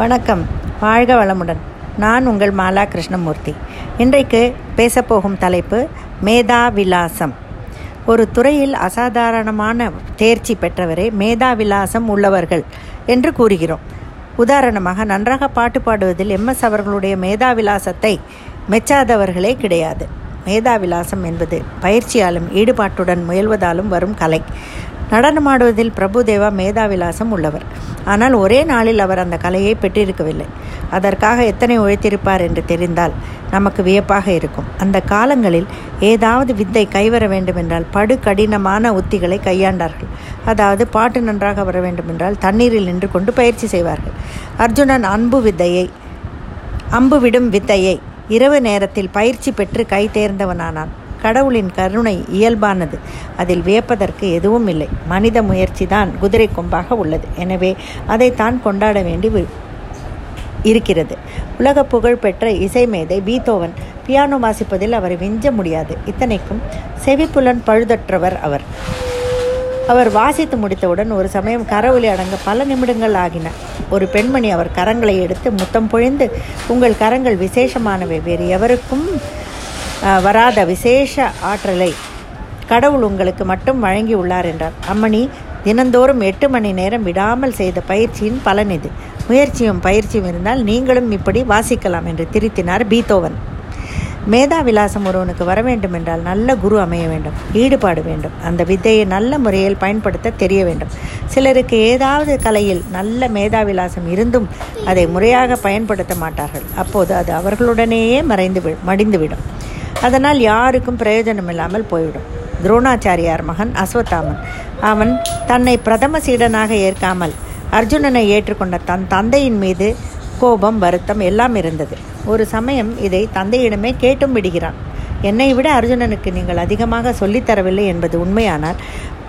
வணக்கம். வாழ்க வளமுடன். நான் உங்கள் மாலா கிருஷ்ணமூர்த்தி. இன்றைக்கு பேசப்போகும் தலைப்பு மேதா விலாசம் ஒரு துறையில் அசாதாரணமான தேர்ச்சி பெற்றவரே மேதா விலாசம் உள்ளவர்கள் என்று கூறுகிறோம். உதாரணமாக நன்றாக பாட்டு பாடுவதில் எம்எஸ் அவர்களுடைய மேதா விலாசத்தை மெச்சாதவர்களே கிடையாது. மேதா விலாசம் என்பது பயிற்சியாலும் ஈடுபாட்டுடன் முயல்வதாலும் வரும் கலை. நடனமாடுவதில் பிரபுதேவா மேதாவிலாசம் உள்ளவர். ஆனால் ஒரே நாளில் அவர் அந்த கலையை பெற்றிருக்கவில்லை. அதற்காக எத்தனை உழைத்திருப்பார் என்று தெரிந்தால் நமக்கு வியப்பாக இருக்கும். அந்த காலங்களில் ஏதாவது வித்தை கைவர வேண்டுமென்றால் படு கடினமான உத்திகளை கையாண்டார்கள். அதாவது பாட்டு நன்றாக வர வேண்டுமென்றால் தண்ணீரில் நின்று கொண்டு பயிற்சி செய்வார்கள். அர்ஜுனன் அன்பு வித்தையை அம்பு விடும் வித்தையை இரவு நேரத்தில் பயிற்சி பெற்று கை தேர்ந்தவனானான். கடவுளின் கருணை இயல்பானது. அதில் வியப்பதற்கு எதுவும் இல்லை. மனித முயற்சி தான் குதிரை கொம்பாக உள்ளது. எனவே அதைத்தான் கொண்டாட வேண்டி இருக்கிறது. உலக புகழ்பெற்ற இசை மேதை பீத்தோவன் பியானோ வாசிப்பதில் அவர் விஞ்ச முடியாது. இத்தனைக்கும் செவிப்புலன் பழுதற்றவர் அவர். அவர் வாசித்து முடித்தவுடன் ஒரு சமயம் கரவொலி அடங்க பல நிமிடங்கள் ஆகின. ஒரு பெண்மணி அவர் கரங்களை எடுத்து முத்தம் பொழிந்து உங்கள் கரங்கள் விசேஷமானவை. வேறு எவருக்கும் வராத விசேஷ ஆற்றலை கடவுள் உங்களுக்கு மட்டும் வழங்கி உள்ளார் என்றார். அம்மணி தினந்தோறும் எட்டு மணி நேரம் விடாமல் செய்த பயிற்சியின் பலன் இது. முயற்சியும் பயிற்சியும் இருந்தால் நீங்களும் இப்படி வாசிக்கலாம் என்று திருத்தினார் பீத்தோவன். மேதா விலாசம் ஒருவனுக்கு வர வேண்டும் என்றால் நல்ல குரு அமைய வேண்டும் ஈடுபாடு வேண்டும். அந்த வித்தையை நல்ல முறையில் பயன்படுத்த தெரிய வேண்டும். சிலருக்கு ஏதாவது கலையில் நல்ல மேதா விலாசம் இருந்தும் அதை முறையாக பயன்படுத்த மாட்டார்கள். அப்போது அது அவர்களுடனேயே மறைந்து மடிந்துவிடும். அதனால் யாருக்கும் பிரயோஜனம் இல்லாமல் போய்விடும். துரோணாச்சாரியார் மகன் அஸ்வத்தாமன். அவன் தன்னை பிரதம சீடனாக ஏற்காமல் அர்ஜுனனை ஏற்றுக்கொண்ட தன் தந்தையின் மீது கோபம் வருத்தம் எல்லாம் இருந்தது. ஒரு சமயம் இதை தந்தையிடமே கேட்டும் விடுகிறான். என்னை விட அர்ஜுனனுக்கு நீங்கள் அதிகமாக சொல்லித்தரவில்லை என்பது உண்மையானால்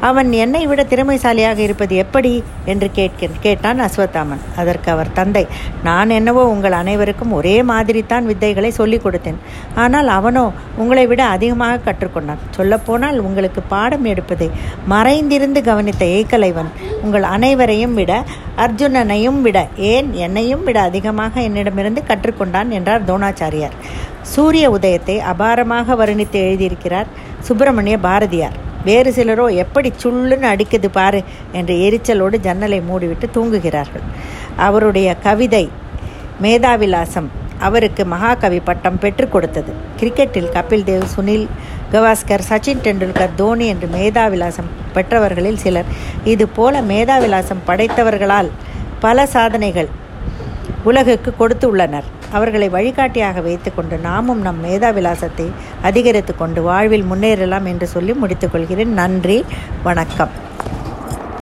அவன் என்னை விட திறமைசாலியாக இருப்பது எப்படி? என்று கேட்கிற கேட்டான் அஸ்வத்தாமன். அதற்கு அவர் தந்தை நான் என்னவோ உங்கள் அனைவருக்கும் ஒரே மாதிரி தான் வித்தைகளை சொல்லிக் கொடுத்தேன். ஆனால் அவனோ உங்களை விட அதிகமாக கற்றுக்கொண்டான். சொல்லப்போனால் உங்களுக்கு பாடம் எடுப்பதை மறைந்திருந்து கவனித்த ஏக்கலைவன் உங்கள் அனைவரையும் விட அர்ஜுனனையும் விட ஏன் என்னையும் விட அதிகமாக என்னிடமிருந்து கற்றுக்கொண்டான் என்றார் தோணாச்சாரியார் சூரிய உதயத்தை அபாரமாக வர்ணித்து எழுதியிருக்கிறார் சுப்பிரமணிய பாரதியார். வேறு சிலரோ எப்படி சுள்ளுன்னு அடிக்குது பாரு என்று எரிச்சலோடு ஜன்னலை மூடிவிட்டு தூங்குகிறார்கள். அவருடைய கவிதை மேதாவிலாசம் அவருக்கு மகாகவி பட்டம் பெற்றுக் கொடுத்தது. கிரிக்கெட்டில் கபில் தேவ் சுனில் கவாஸ்கர் சச்சின் டெண்டுல்கர் தோனி என்று மேதாவிலாசம் பெற்றவர்களில் சிலர். இது போல மேதாவிலாசம் படைத்தவர்களால் பல சாதனைகள் உலகுக்கு கொடுத்து உள்ளனர். அவர்களை வழிகாட்டியாக வைத்துக்கொண்டு நாமும் நம் மேதாவிலாசத்தை அதிகரித்து கொண்டு வாழ்வில் முன்னேறலாம் என்று சொல்லி முடித்துக்கொள்கிறேன். நன்றி. வணக்கம்.